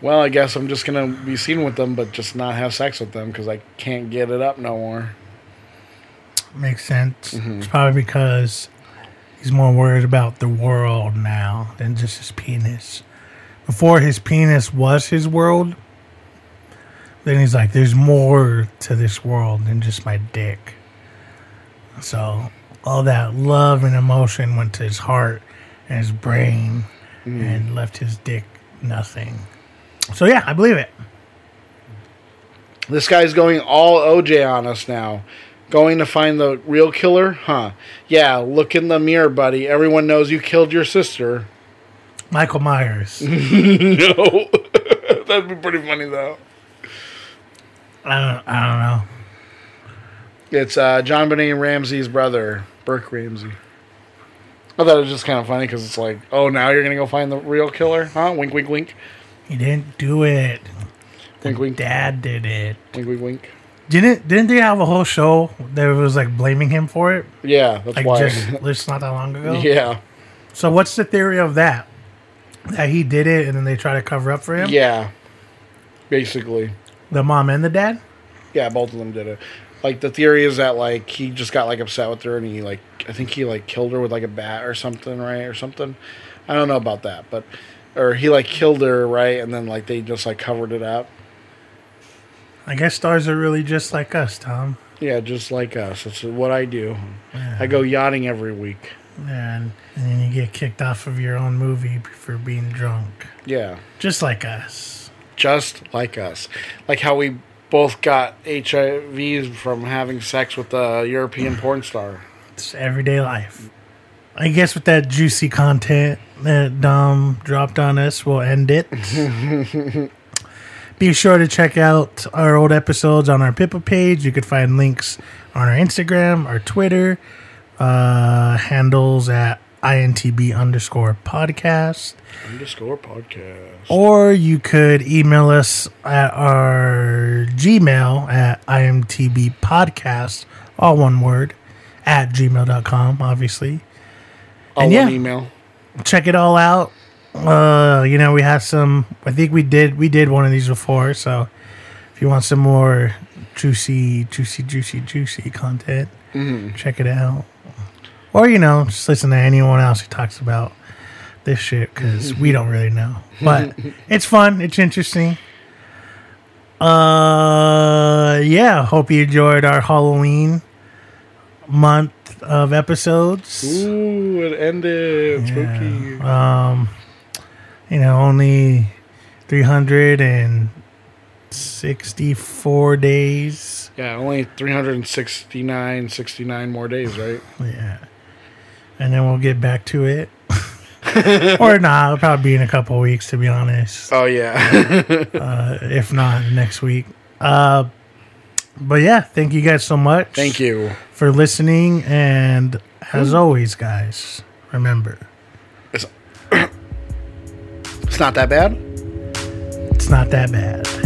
well, I guess I'm just gonna be seen with them, but just not have sex with them because I can't get it up no more. Makes sense. Mm-hmm. It's probably because he's more worried about the world now than just his penis. Before his penis was his world, then he's like, "There's more to this world than just my dick." So all that love and emotion went to his heart and his brain, and left his dick nothing. So yeah, I believe it. This guy's going all OJ on us now. Going to find the real killer? Huh. Yeah, look in the mirror, buddy. Everyone knows you killed your sister. Michael Myers. no. That'd be pretty funny, though. I don't, I don't know. It's uh, JonBenét Ramsey's brother, Burke Ramsey. I thought it was just kind of funny because it's like, oh, now you're going to go find the real killer? Huh? Wink, wink, wink. He didn't do it. Wink, wink. Dad did it. Wink, wink, wink. Didn't didn't they have a whole show that was like blaming him for it? Yeah, that's like why. just, just not that long ago. yeah. So what's the theory of that? That he did it and then they try to cover up for him? Yeah. Basically. The mom and the dad? Yeah, both of them did it. Like the theory is that like he just got like upset with her and he like I think he like killed her with like a bat or something, right? Or something. I don't know about that, but or he like killed her, right? And then like they just like covered it up. I guess stars are really just like us, Tom. Yeah, just like us. That's what I do. I go yachting every week. And, and then you get kicked off of your own movie for being drunk. Yeah. Just like us. Just like us. Like how we both got HIV from having sex with a European porn star. It's everyday life. I guess with that juicy content that Dom dropped on us, we'll end it. Be sure to check out our old episodes on our Pippa page. You could find links on our Instagram, our Twitter, uh, handles at INTB underscore podcast. Underscore podcast. Or you could email us at our Gmail at imtbpodcast, all one word, at gmail.com, obviously. All And one yeah. email. Check it all out. Uh, you know, we have some, I think we did, we did one of these before. So if you want some more juicy, juicy, juicy, juicy content, Mhm. check it out. Or, you know, just listen to anyone else who talks about this shit because we don't really know. But it's fun. It's interesting. Uh, yeah. Hope you enjoyed our Halloween month of episodes. Ooh, it ended. Spooky. Um, you know, only 364 days. Yeah, only 369, 69 more days, right? Yeah. And then we'll get back to it. or not, it'll probably be in a couple of weeks, to be honest. Oh, yeah. uh, if not, next week. Uh, but yeah, thank you guys so much. Thank you. For listening. And as always, guys, remember It's not that bad. it's not that bad.